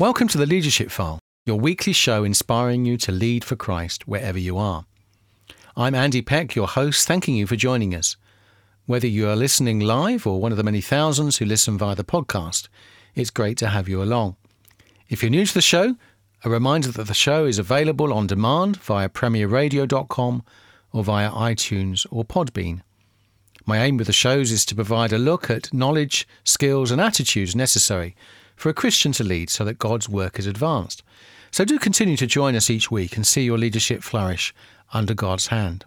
Welcome to the Leadership File, your weekly show inspiring you to lead for Christ wherever you are. I'm Andy Peck, your host, thanking you for joining us. Whether you are listening live or one of the many thousands who listen via the podcast, it's great to have you along. If you're new to the show, a reminder that the show is available on demand via premierradio.com or via iTunes or Podbean. My aim with the shows is to provide a look at knowledge, skills, and attitudes necessary for a Christian to lead so that God's work is advanced. So do continue to join us each week and see your leadership flourish under God's hand.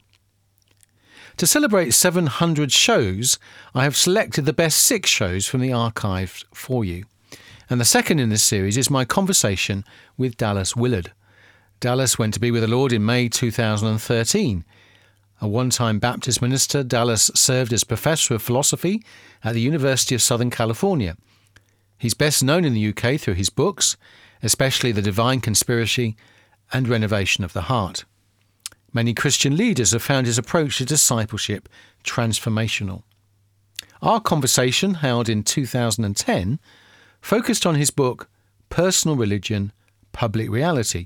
To celebrate 700 shows, I have selected the best six shows from the archives for you. And the second in this series is my conversation with Dallas Willard. Dallas went to be with the Lord in May 2013. A one time Baptist minister, Dallas served as professor of philosophy at the University of Southern California He's best known in the UK through his books, especially The Divine Conspiracy and Renovation of the Heart. Many Christian leaders have found his approach to discipleship transformational. Our conversation, held in 2010, focused on his book Personal Religion, Public Reality?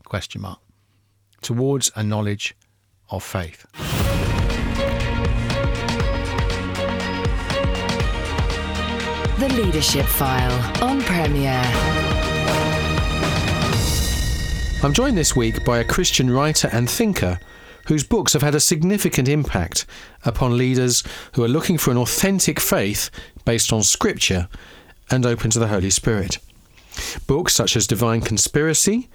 towards a knowledge of faith. The Leadership File on Premier. I'm joined this week by a Christian writer and thinker whose books have had a significant impact upon leaders who are looking for an authentic faith based on Scripture and open to the Holy Spirit. Books such as Divine Conspiracy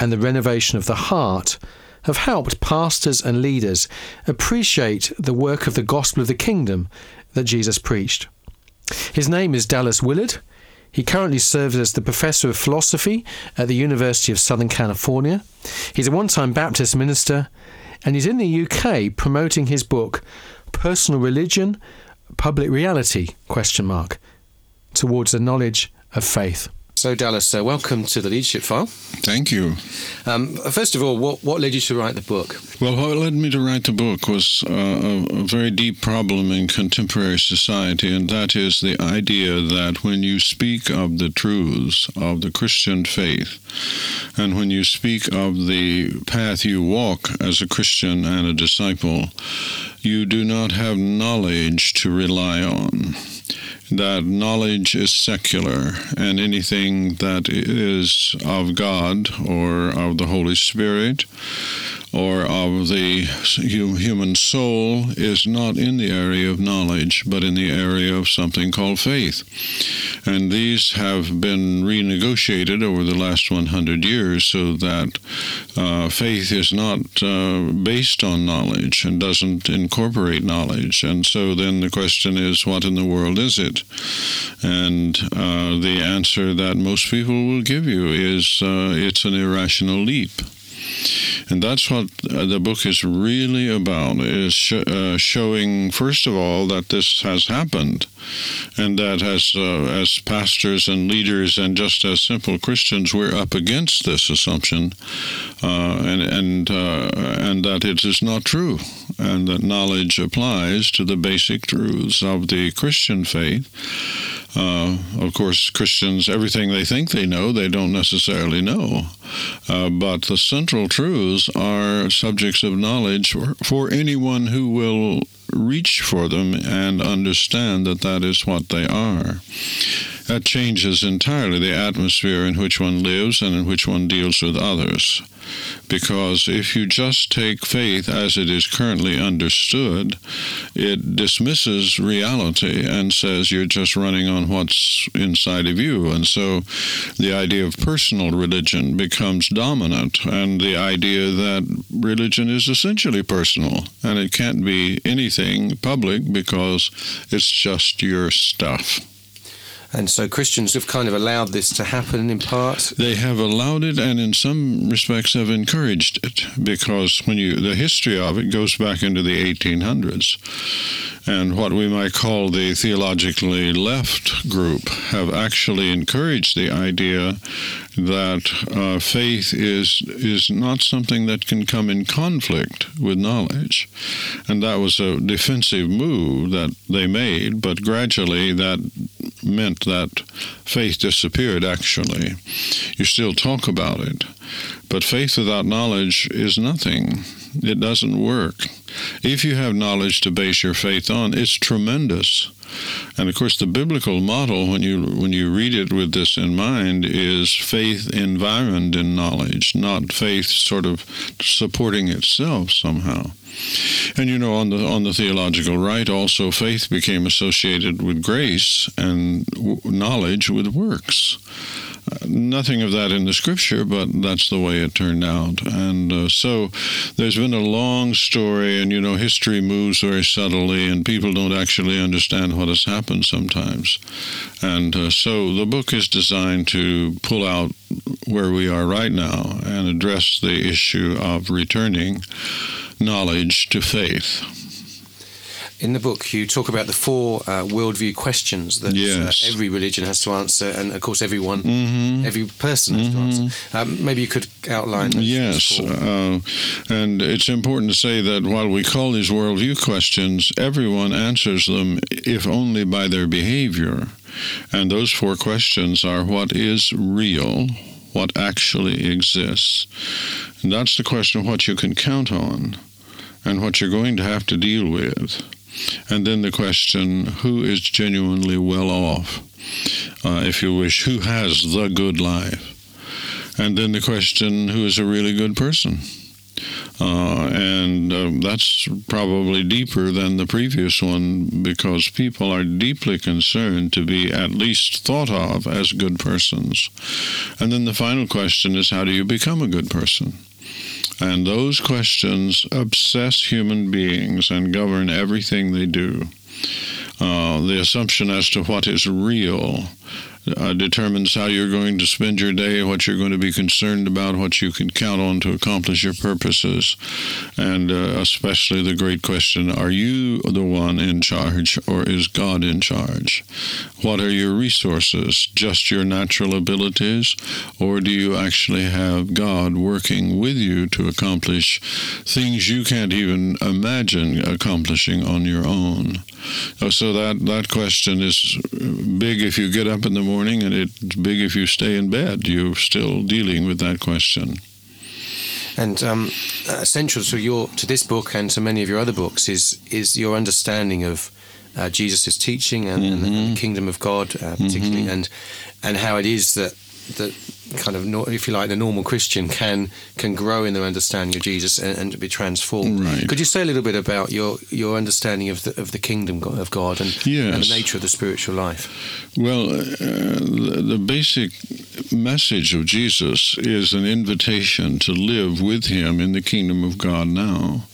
and The Renovation of the Heart have helped pastors and leaders appreciate the work of the gospel of the kingdom that Jesus preached. His name is Dallas Willard. He currently serves as the professor of philosophy at the University of Southern California. He's a one time Baptist minister, and he's in the UK promoting his book, Personal Religion, Public Reality, question mark, towards the knowledge of faith. So, Dallas, uh, welcome to the Leadership File. Thank you. Um, first of all, what, what led you to write the book? Well, what led me to write the book was uh, a, a, very deep problem in contemporary society, and that is the idea that when you speak of the truths of the Christian faith, and when you speak of the path you walk as a Christian and a disciple, you do not have knowledge to rely on that knowledge is secular and anything that is of God or of the Holy Spirit or of the human soul is not in the area of knowledge, but in the area of something called faith. And these have been renegotiated over the last 100 years so that uh, faith is not uh, based on knowledge and doesn't incorporate knowledge. And so then the question is, what in the world is it? And uh, the answer that most people will give you is uh, it's an irrational leap. And that's what the book is really about, is sh- uh, showing, first of all, that this has happened. And that as, uh, as pastors and leaders and just as simple Christians, we're up against this assumption uh, and, and, uh, and that it is not true. And that knowledge applies to the basic truths of the Christian faith. Uh, of course, Christians, everything they think they know, they don't necessarily know. Uh, but the central truths are subjects of knowledge for, for anyone who will reach for them and understand that that is what they are. That changes entirely the atmosphere in which one lives and in which one deals with others. Because if you just take faith as it is currently understood, it dismisses reality and says you're just running on what's inside of you. And so the idea of personal religion becomes dominant, and the idea that religion is essentially personal and it can't be anything public because it's just your stuff. And so Christians have kind of allowed this to happen in part. They have allowed it, and in some respects have encouraged it, because when you the history of it goes back into the 1800s, And what we might call the theologically left group have actually encouraged the idea that uh, faith is is not something that can come in conflict with knowledge, and that was a defensive move that they made. But gradually, that meant that faith disappeared. Actually, you still talk about it, but faith without knowledge is nothing. It doesn't work. If you have knowledge to base your faith on, it's tremendous. And of course, the biblical model, when you when you read it with this in mind, is faith environed in knowledge, not faith sort of supporting itself somehow. And you know, on the on the theological right, also faith became associated with grace and w- knowledge with works nothing of that in the scripture, but that's the way it turned out. And uh, so there's been a long story, and you know, history moves very subtly, and people don't actually understand what has happened sometimes. And uh, so the book is designed to pull out where we are right now and address the issue of returning knowledge to faith in the book, you talk about the four uh, worldview questions that uh, yes. uh, every religion has to answer, and of course, everyone, mm-hmm. every person has mm-hmm. to answer. Mm-hmm. Um, maybe you could outline. Yes, uh, and it's important to say that while we call these worldview questions, everyone answers them, if only by their behavior. And those four questions are: What is real? What actually exists? And that's the question: of What you can count on, and what you're going to have to deal with. And then the question who is genuinely well off? Uh, if you wish, who has the good life? And then the question who is a really good person? Uh, and uh, that's probably deeper than the previous one because people are deeply concerned to be at least thought of as good persons. And then the final question is how do you become a good person? And those questions obsess human beings and govern everything they do. Uh, the assumption as to what is real uh, determines how you're going to spend your day, what you're going to be concerned about, what you can count on to accomplish your purposes, and uh, especially the great question are you the one in charge or is God in charge? What are your resources? Just your natural abilities, or do you actually have God working with you to accomplish things you can't even imagine accomplishing on your own? Uh, so that, that question is big if you get up in the morning morning, and it's big if you stay in bed. You're still dealing with that question. And um, essential to your to this book and to many of your other books is is your understanding of uh, Jesus' teaching and, mm-hmm. and, the mm-hmm. kingdom of God, uh, particularly, mm-hmm. and and how it is that that kind of, if you like, the normal Christian can can grow in their understanding of Jesus and, and be transformed. Right. Could you say a little bit about your your understanding of the of the kingdom of God and, yes. and the nature of the spiritual life? Well, uh, the, the basic message of Jesus is an invitation to live with Him in the kingdom of God now.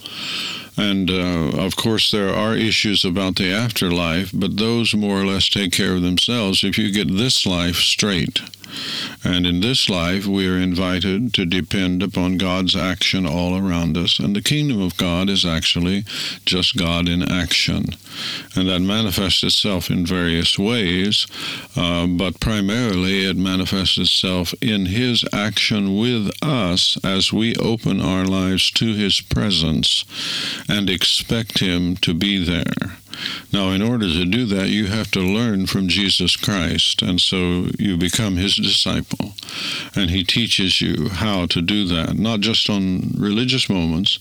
And uh, of course, there are issues about the afterlife, but those more or less take care of themselves if you get this life straight. And in this life, we are invited to depend upon God's action all around us. And the kingdom of God is actually just God in action. And that manifests itself in various ways, uh, but primarily it manifests itself in His action with us as we open our lives to His presence and expect Him to be there. Now, in order to do that, you have to learn from Jesus Christ, and so you become his disciple. And he teaches you how to do that, not just on religious moments,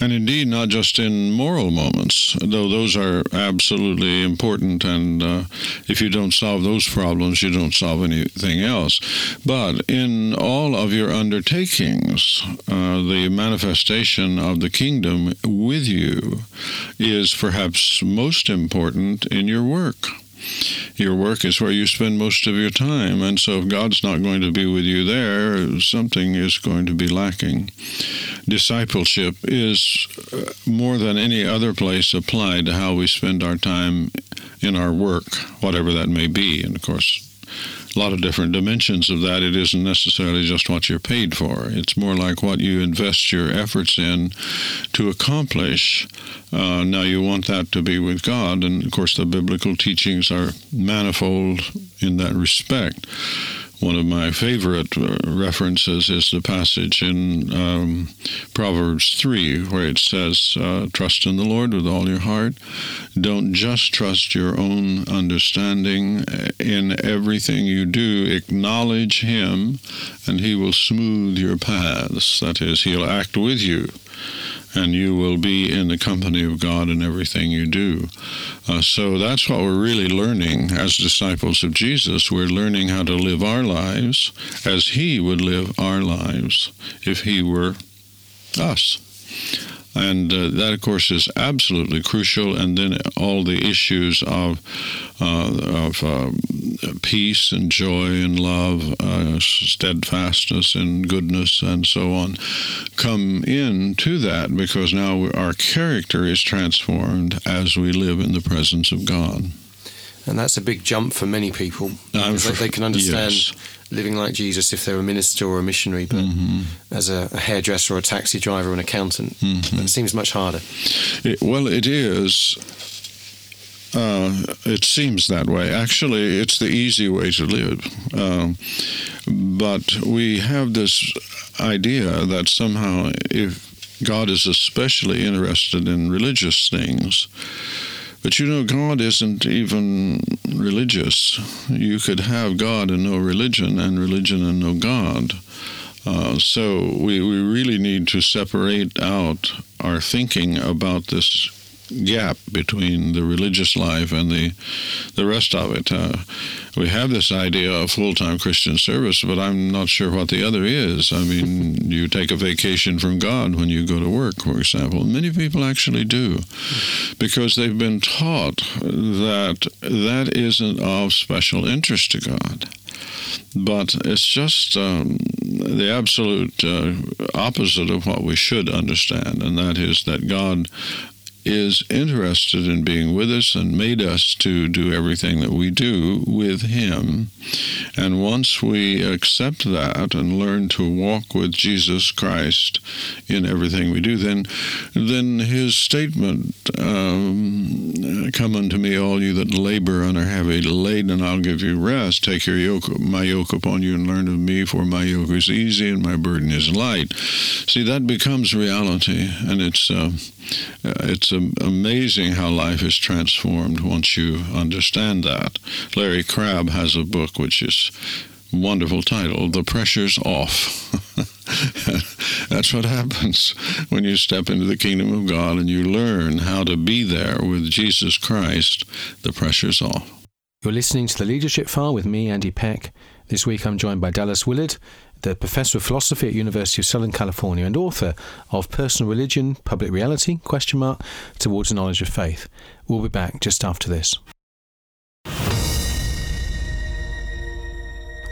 and indeed not just in moral moments, though those are absolutely important. And uh, if you don't solve those problems, you don't solve anything else. But in all of your undertakings, uh, the manifestation of the kingdom with you is perhaps most most important in your work. Your work is where you spend most of your time, and so if God's not going to be with you there, something is going to be lacking. Discipleship is uh, more than any other place applied to how we spend our time in our work, whatever that may be. And of course, a lot of different dimensions of that. It isn't necessarily just what you're paid for. It's more like what you invest your efforts in to accomplish. Uh, now, you want that to be with God, and of course, the biblical teachings are manifold in that respect. One of my favorite uh, references is the passage in um, Proverbs 3, where it says, uh, Trust in the Lord with all your heart. Don't just trust your own understanding. In everything you do, acknowledge Him, and He will smooth your paths. That is, He'll act with you and you will be in the company of God in everything you do. Uh, so that's what we're really learning as disciples of Jesus. We're learning how to live our lives as He would live our lives if He were us. And uh, that, of course, is absolutely crucial. And then all the issues of uh, of uh, peace and joy and love, uh, steadfastness and goodness, and so on, come in to that because now our character is transformed as we live in the presence of God. And that's a big jump for many people. They, they can understand yes. Living like Jesus if they're a minister or a missionary, but Mm-hmm. as a, a hairdresser or a taxi driver or an accountant, Mm-hmm. it seems much harder. It, well, it is. Uh, it seems that way. Actually, it's the easy way to live. Um, but we have this idea that somehow, if God is especially interested in religious things, but you know, God isn't even religious. You could have God and no religion, and religion and no God. Uh, so we, we really need to separate out our thinking about this gap between the religious life and the the rest of it. Uh, we have this idea of full-time Christian service, but I'm not sure what the other is. I mean, you take a vacation from God when you go to work, for example. Many people actually do, because they've been taught that that isn't of special interest to God but it's just um, the absolute uh, opposite of what we should understand, and that is that God is interested in being with us and made us to do everything that we do with Him. And once we accept that and learn to walk with Jesus Christ in everything we do, then then His statement, um, "Come unto me, all you that labor and are heavy laden, and I'll give you rest. Take your yoke, my yoke upon you, and learn of me, for my yoke is easy and my burden is light." See, that becomes reality, and it's. Uh, it's um, amazing how life is transformed once you understand that. Larry Crabb has a book which is wonderful title, The Pressure's Off. That's what happens when you step into the kingdom of God and you learn how to be there with Jesus Christ. The pressure's off. You're listening to the Leadership File with me, Andy Peck. This week I'm joined by Dallas Willard, the professor of philosophy at University of Southern California and author of Personal Religion, Public Reality, question mark, Towards a Knowledge of Faith. We'll be back just after this.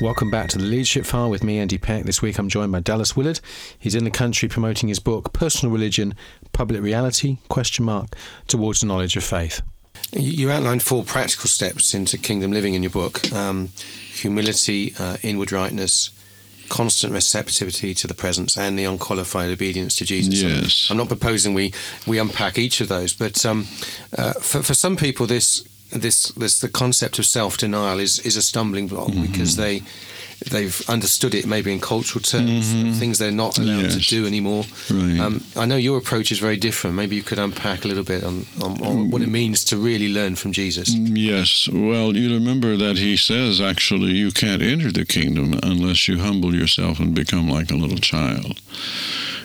Welcome back to the Leadership File with me, Andy Peck. This week I'm joined by Dallas Willard. He's in the country promoting his book, Personal Religion, Public Reality, question mark, Towards the Knowledge of Faith. You outlined four practical steps into kingdom living in your book um, humility, uh, inward rightness, constant receptivity to the presence, and the unqualified obedience to Jesus. Yes. I'm not proposing we, we unpack each of those, but um, uh, for, for some people, this this this the concept of self denial is is a stumbling block Mm-hmm. because they they've understood it maybe in cultural terms things they're not allowed Mm-hmm. Yes. to do anymore. Right. Um, I know your approach is very different. Maybe you could unpack a little bit on, on, on what it means to really learn from Jesus. Yes. Well, you remember that he says actually you can't enter the kingdom unless you humble yourself and become like a little child.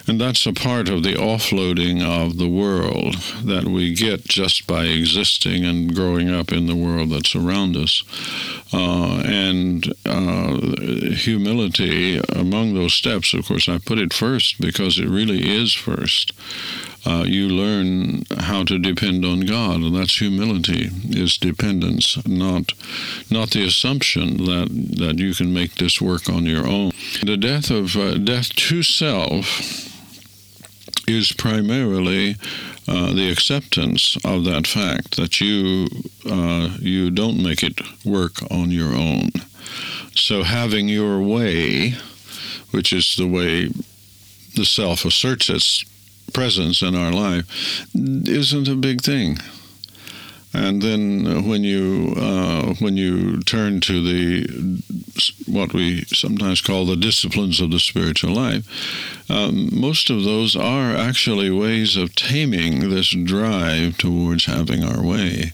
And that's a part of the offloading of the world that we get just by existing and growing up in the world that's around us. Uh, and uh, humility among those steps, of course, I put it first because it really is first. Uh, you learn how to depend on God, and that's humility, is dependence, not not the assumption that that you can make this work on your own. The death of uh, death to self is primarily uh, the acceptance of that fact that you uh, you don't make it work on your own. So having your way, which is the way the self asserts its presence in our life, isn't a big thing. And then when you uh, when you turn to the what we sometimes call the disciplines of the spiritual life, um, most of those are actually ways of taming this drive towards having our way.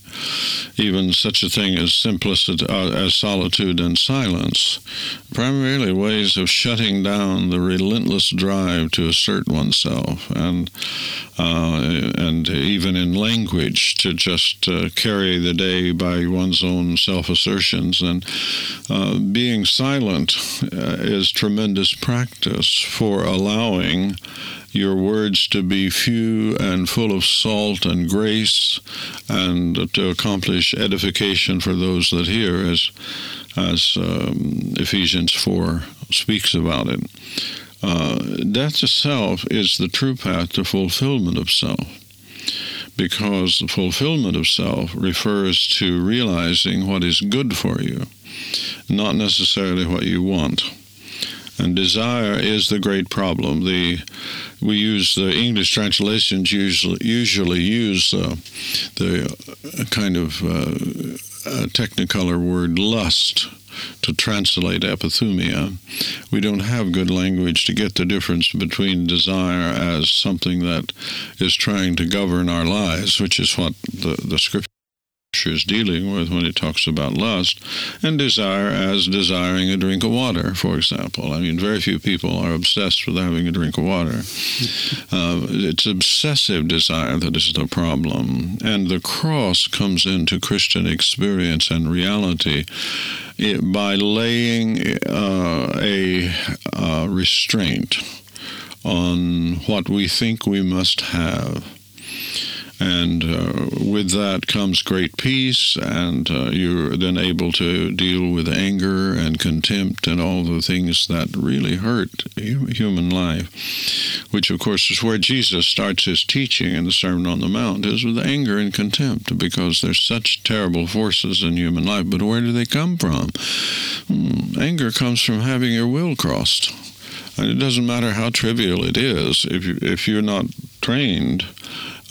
Even such a thing as simplicity, uh, as solitude and silence, primarily ways of shutting down the relentless drive to assert oneself, and uh, and even in language to just uh, carry the day by one's own self-assertions and uh, being silent uh, is tremendous practice for allowing your words to be few and full of salt and grace and to accomplish edification for those that hear as as um, Ephesians 4 speaks about it. Uh, death to self is the true path to fulfillment of self because the fulfillment of self refers to realizing what is good for you, not necessarily what you want. And desire is the great problem. The we use the English translations usually usually use uh, the kind of uh, technicolor word lust to translate epithumia. We don't have good language to get the difference between desire as something that is trying to govern our lives, which is what the, the scripture is dealing with when it talks about lust, and desire as desiring a drink of water, for example. I mean, very few people are obsessed with having a drink of water. Uh, it's obsessive desire that is the problem. And the cross comes into Christian experience and reality it, by laying uh, a uh, restraint on what we think we must have and uh, with that comes great peace, and uh, you're then able to deal with anger and contempt and all the things that really hurt human life, which, of course, is where Jesus starts his teaching in the Sermon on the Mount, is with anger and contempt, because there's such terrible forces in human life. But where do they come from? Hmm, anger comes from having your will crossed. And it doesn't matter how trivial it is, if, you, if you're not trained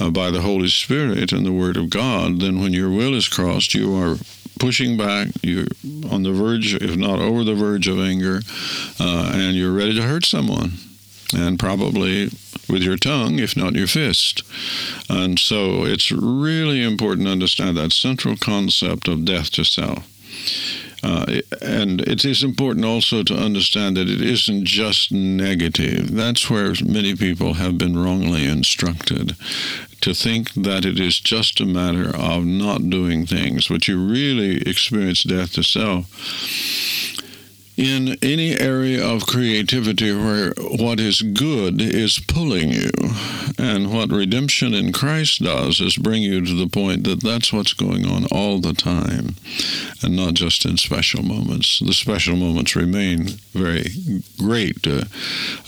uh, by the Holy Spirit and the Word of God, then when your will is crossed, you are pushing back, you're on the verge, if not over the verge of anger, uh, and you're ready to hurt someone. And probably with your tongue, if not your fist. And so it's really important to understand that central concept of death to self. Uh, and it is important also to understand that it isn't just negative. That's where many people have been wrongly instructed to think that it is just a matter of not doing things, but you really experience death to self in any area of creativity where what is good is pulling you. And what redemption in Christ does is bring you to the point that that's what's going on all the time and not just in special moments. The special moments remain very great, uh,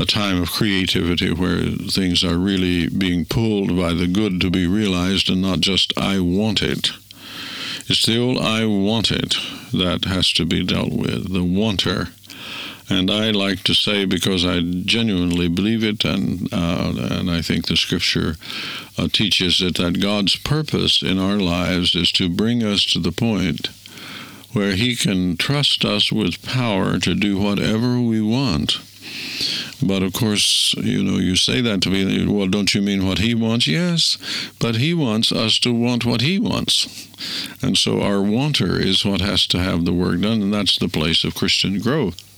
a time of creativity where things are really being pulled by the good to be realized and not just, I want it. It's the old I want it that has to be dealt with, the wanter. And I like to say, because I genuinely believe it, and uh, and I think the Scripture uh, teaches it, that God's purpose in our lives is to bring us to the point where He can trust us with power to do whatever we want but of course, you know, you say that to me, well, don't you mean what he wants? Yes, but he wants us to want what he wants. And so our wanter is what has to have the work done, and that's the place of Christian growth.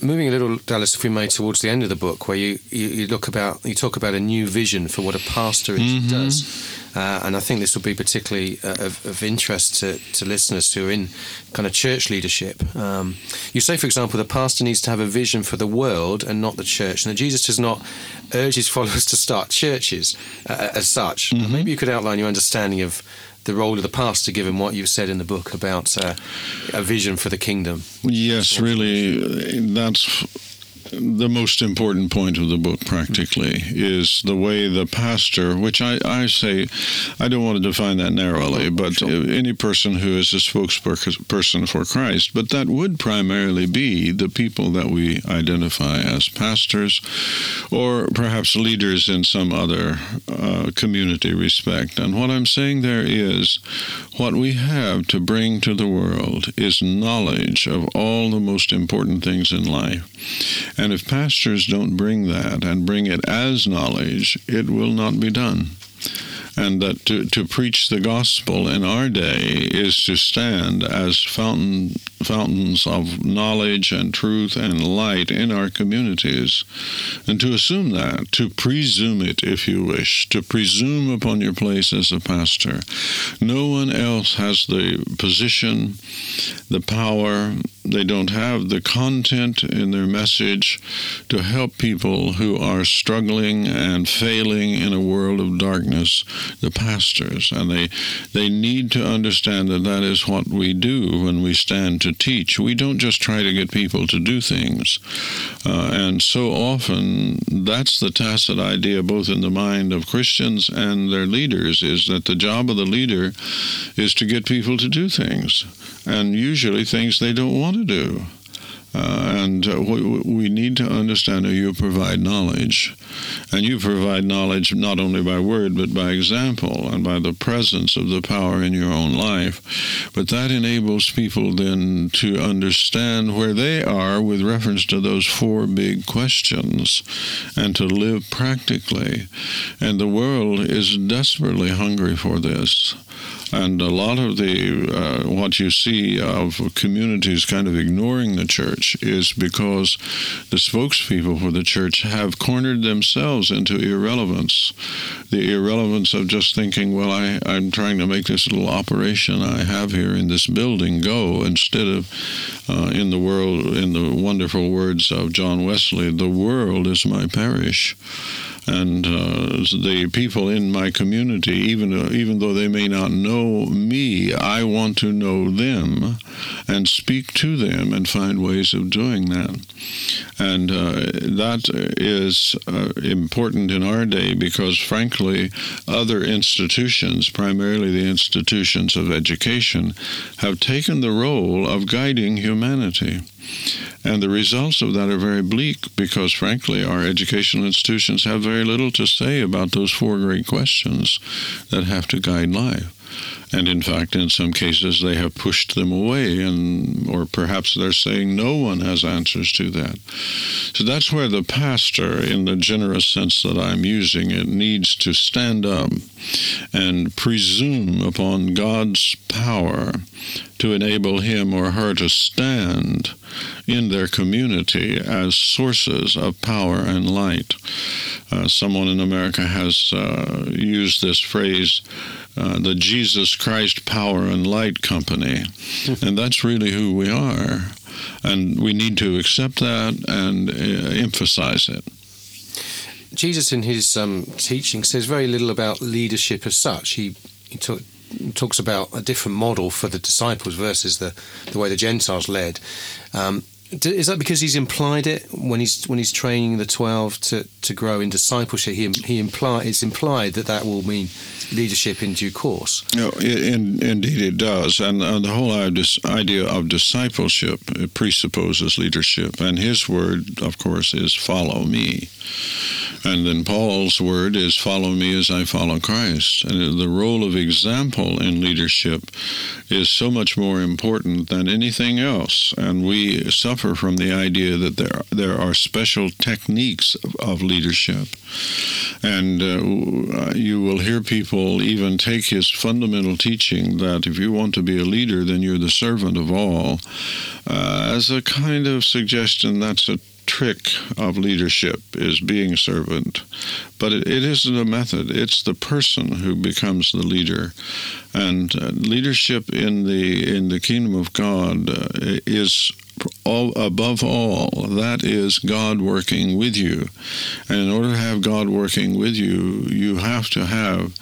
Moving a little, Dallas, if we may, towards the end of the book, where you, you, you look about, you talk about a new vision for what a pastor mm-hmm. does. Uh, and I think this will be particularly uh, of, of, interest to, to, listeners who are in kind of church leadership. Um, you say, for example, the pastor needs to have a vision for the world and not the church, and that Jesus does not urge his followers to start churches uh, as such. Mm-hmm. Maybe you could outline your understanding of the role of the pastor, given what you've said in the book about uh, a vision for the kingdom. Yes, really, that's the most important point of the book, practically, is the way the pastor, which I, I say, I don't want to define that narrowly, but sure. any person who is a spokesperson for Christ, but that would primarily be the people that we identify as pastors or perhaps leaders in some other uh, community respect. And what I'm saying there is what we have to bring to the world is knowledge of all the most important things in life. And if pastors don't bring that and bring it as knowledge, it will not be done and that to, to preach the gospel in our day is to stand as fountain, fountains of knowledge and truth and light in our communities. And to assume that, to presume it, if you wish, to presume upon your place as a pastor. No one else has the position, the power, they don't have the content in their message to help people who are struggling and failing in a world of darkness, the pastors. And they, they need to understand that that is what we do when we stand to teach. We don't just try to get people to do things. Uh, and so often, that's the tacit idea, both in the mind of Christians and their leaders, is that the job of the leader is to get people to do things and usually things they don't want to do. Uh, and uh, we, we, need to understand that you provide knowledge. And you provide knowledge not only by word, but by example and by the presence of the power in your own life. But that enables people then to understand where they are with reference to those four big questions and to live practically. And the world is desperately hungry for this. And a lot of the uh, what you see of communities kind of ignoring the church is because the spokespeople for the church have cornered themselves into irrelevance. The irrelevance of just thinking, well, I, I'm trying to make this little operation I have here in this building go, instead of uh, in the world, in the wonderful words of John Wesley, the world is my parish and uh, the people in my community, even uh, even though they may not know me, I want to know them and speak to them and find ways of doing that. And uh, that is important in our day because, frankly, other institutions, primarily the institutions of education, have taken the role of guiding humanity. And the results of that are very bleak because, frankly, our educational institutions have very little to say about those four great questions that have to guide life. And in fact, in some cases, they have pushed them away, and or perhaps they're saying no one has answers to that. So that's where the pastor, in the generous sense that I'm using it, needs to stand up and presume upon God's power to enable him or her to stand in their community as sources of power and light. Uh, someone in America has uh, used this phrase uh, the Jesus Christ Power and Light Company. and that's really who we are. And we need to accept that and uh, emphasize it. Jesus, in his um, teaching, says very little about leadership as such. He, he talk, talks about a different model for the disciples versus the, the way the Gentiles led. Um, is that because he's implied it when he's when he's training the twelve to, to grow in discipleship? He he imply it's implied that that will mean leadership in due course. No, in, indeed it does, and, and the whole idea of discipleship presupposes leadership, and his word, of course, is "follow me." And then Paul's word is follow me as I follow Christ. And the role of example in leadership is so much more important than anything else. And we suffer from the idea that there, there are special techniques of, of leadership. And uh, you will hear people even take his fundamental teaching that if you want to be a leader, then you're the servant of all, uh, as a kind of suggestion that's a trick of leadership is being servant, but it, it isn't a method. It's the person who becomes the leader, and uh, leadership in the in the kingdom of God uh, is all, above all, that is God working with you. And in order to have God working with you, you have to have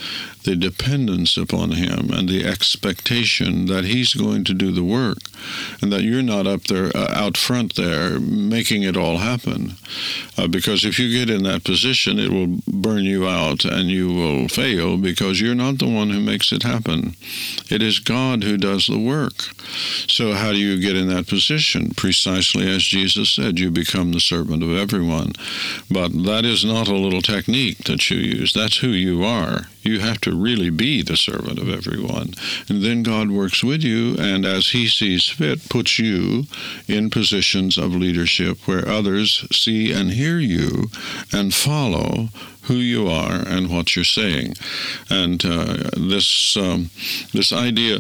the dependence upon Him and the expectation that He's going to do the work and that you're not up there, uh, out front there, making it all happen. Uh, because if you get in that position, it will burn you out and you will fail because you're not the one who makes it happen. It is God who does the work. So, how do you get in that position? Precisely as Jesus said, you become the servant of everyone. But that is not a little technique that you use, that's who you are. You have to really be the servant of everyone. And then God works with you, and as He sees fit, puts you in positions of leadership where others see and hear you and follow who you are and what you're saying. And uh, this um, this idea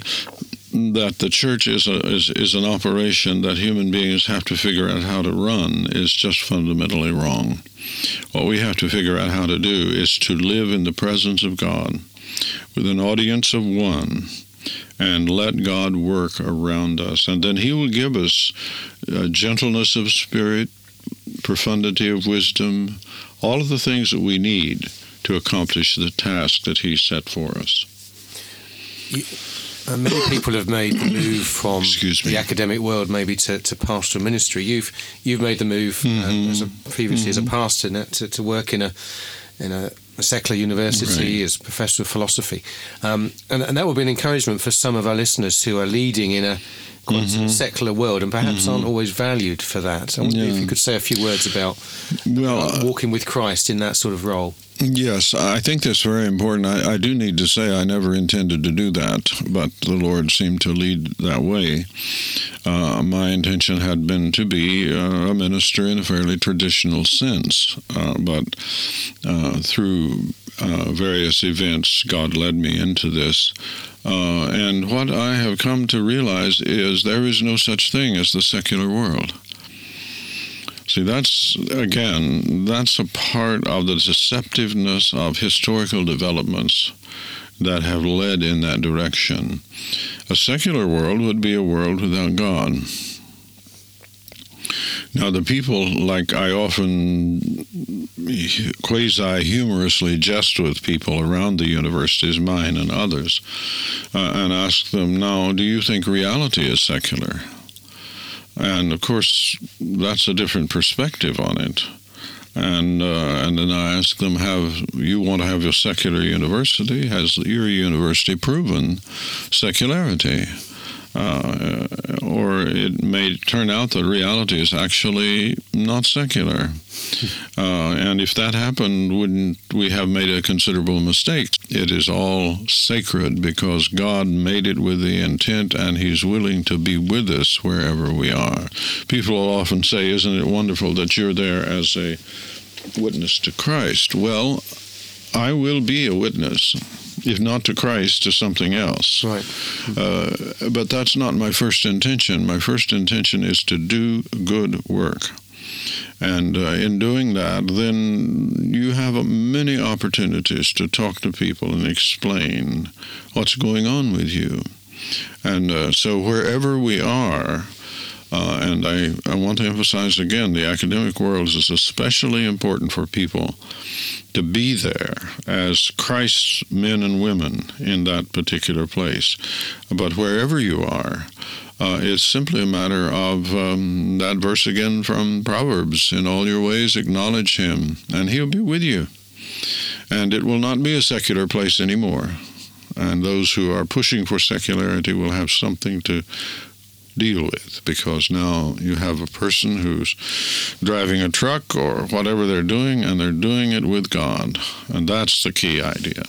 that the church is, a, is is an operation that human beings have to figure out how to run is just fundamentally wrong. What we have to figure out how to do is to live in the presence of God with an audience of one and let God work around us. And then He will give us gentleness of spirit, profundity of wisdom, all of the things that we need to accomplish the task that He set for us. You, uh, many people have made the move from the academic world maybe to, to pastoral ministry. You've you've made the move mm-hmm. um, as a, previously mm-hmm. as a mm-hmm. pastor to, to work in a in a secular university right. as professor of philosophy, um, and, and that will be an encouragement for some of our listeners who are leading in a mm-hmm. secular world and perhaps mm-hmm. aren't always valued for that. I wonder yeah. if you could say a few words about well, uh, walking with Christ in that sort of role. Yes, I think that's very important. I, I, do need to say I never intended to do that, but the Lord seemed to lead that way. Uh, my intention had been to be uh, a minister in a fairly traditional sense, uh, but uh, through uh, various events, God led me into this. Uh, and what I have come to realize is there is no such thing as the secular world. See, that's, again, that's a part of the deceptiveness of historical developments that have led in that direction. A secular world would be a world without God. Now, the people, like I often quasi humorously jest with people around the universities, mine and others, uh, and ask them, now, do you think reality is secular? And of course, that's a different perspective on it. And uh, and then I ask them, have you want to have a secular university? Has your university proven secularity? Uh, or it may turn out that reality is actually not secular. Uh, and if that happened, wouldn't we have made a considerable mistake? It is all sacred because God made it with the intent and He's willing to be with us wherever we are. People will often say, Isn't it wonderful that you're there as a witness to Christ? Well, I will be a witness if not to Christ, to something else. Right. Uh, but that's not my first intention. My first intention is to do good work. And uh, in doing that, then you have many opportunities to talk to people and explain what's going on with you. And uh, so wherever we are, uh, and I, I want to emphasize again the academic world is especially important for people to be there as Christ's men and women in that particular place. But wherever you are, uh, it's simply a matter of um, that verse again from Proverbs in all your ways acknowledge him, and he'll be with you. And it will not be a secular place anymore. And those who are pushing for secularity will have something to deal with because now you have a person who's driving a truck or whatever they're doing and they're doing it with God. And that's the key idea.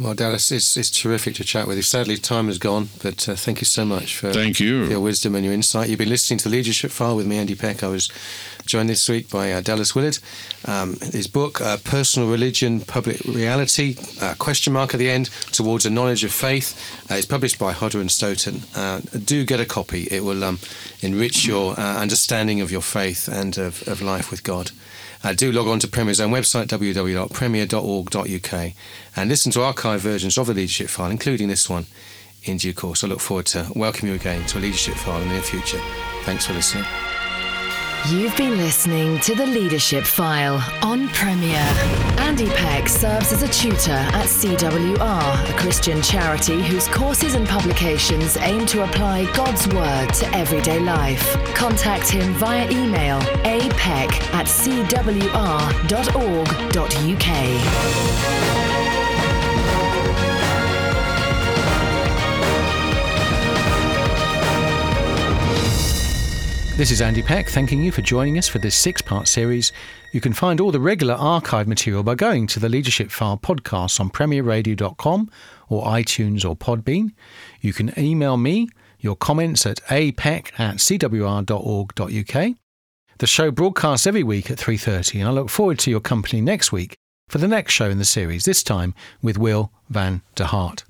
Well, Dallas, it's, it's terrific to chat with you. Sadly, time has gone, but uh, thank you so much for, thank you. For your wisdom and your insight. You've been listening to the Leadership File with me, Andy Peck. I was joined this week by uh, Dallas Willard. Um, his book, uh, Personal Religion, Public Reality, uh, question mark at the end, Towards a Knowledge of Faith, uh, is published by Hodder and Stoughton. Uh, do get a copy. It will um, enrich your understanding of your faith and of, of life with God. Uh, do log on to Premier's own website, www.premier.org.uk, and listen to archive versions of the Leadership File, including this one, in due course. I look forward to welcoming you again to a Leadership File in the near future. Thanks for listening. You've been listening to The Leadership File on Premier. Andy Peck serves as a tutor at CWR, a Christian charity whose courses and publications aim to apply God's Word to everyday life. Contact him via email apeck at cwr.org.uk. This is Andy Peck, thanking you for joining us for this six part series. You can find all the regular archive material by going to the Leadership File podcast on premierradio.com or iTunes or Podbean. You can email me your comments at apeck at cwr.org.uk. The show broadcasts every week at 3.30 and I look forward to your company next week for the next show in the series, this time with Will van der Hart.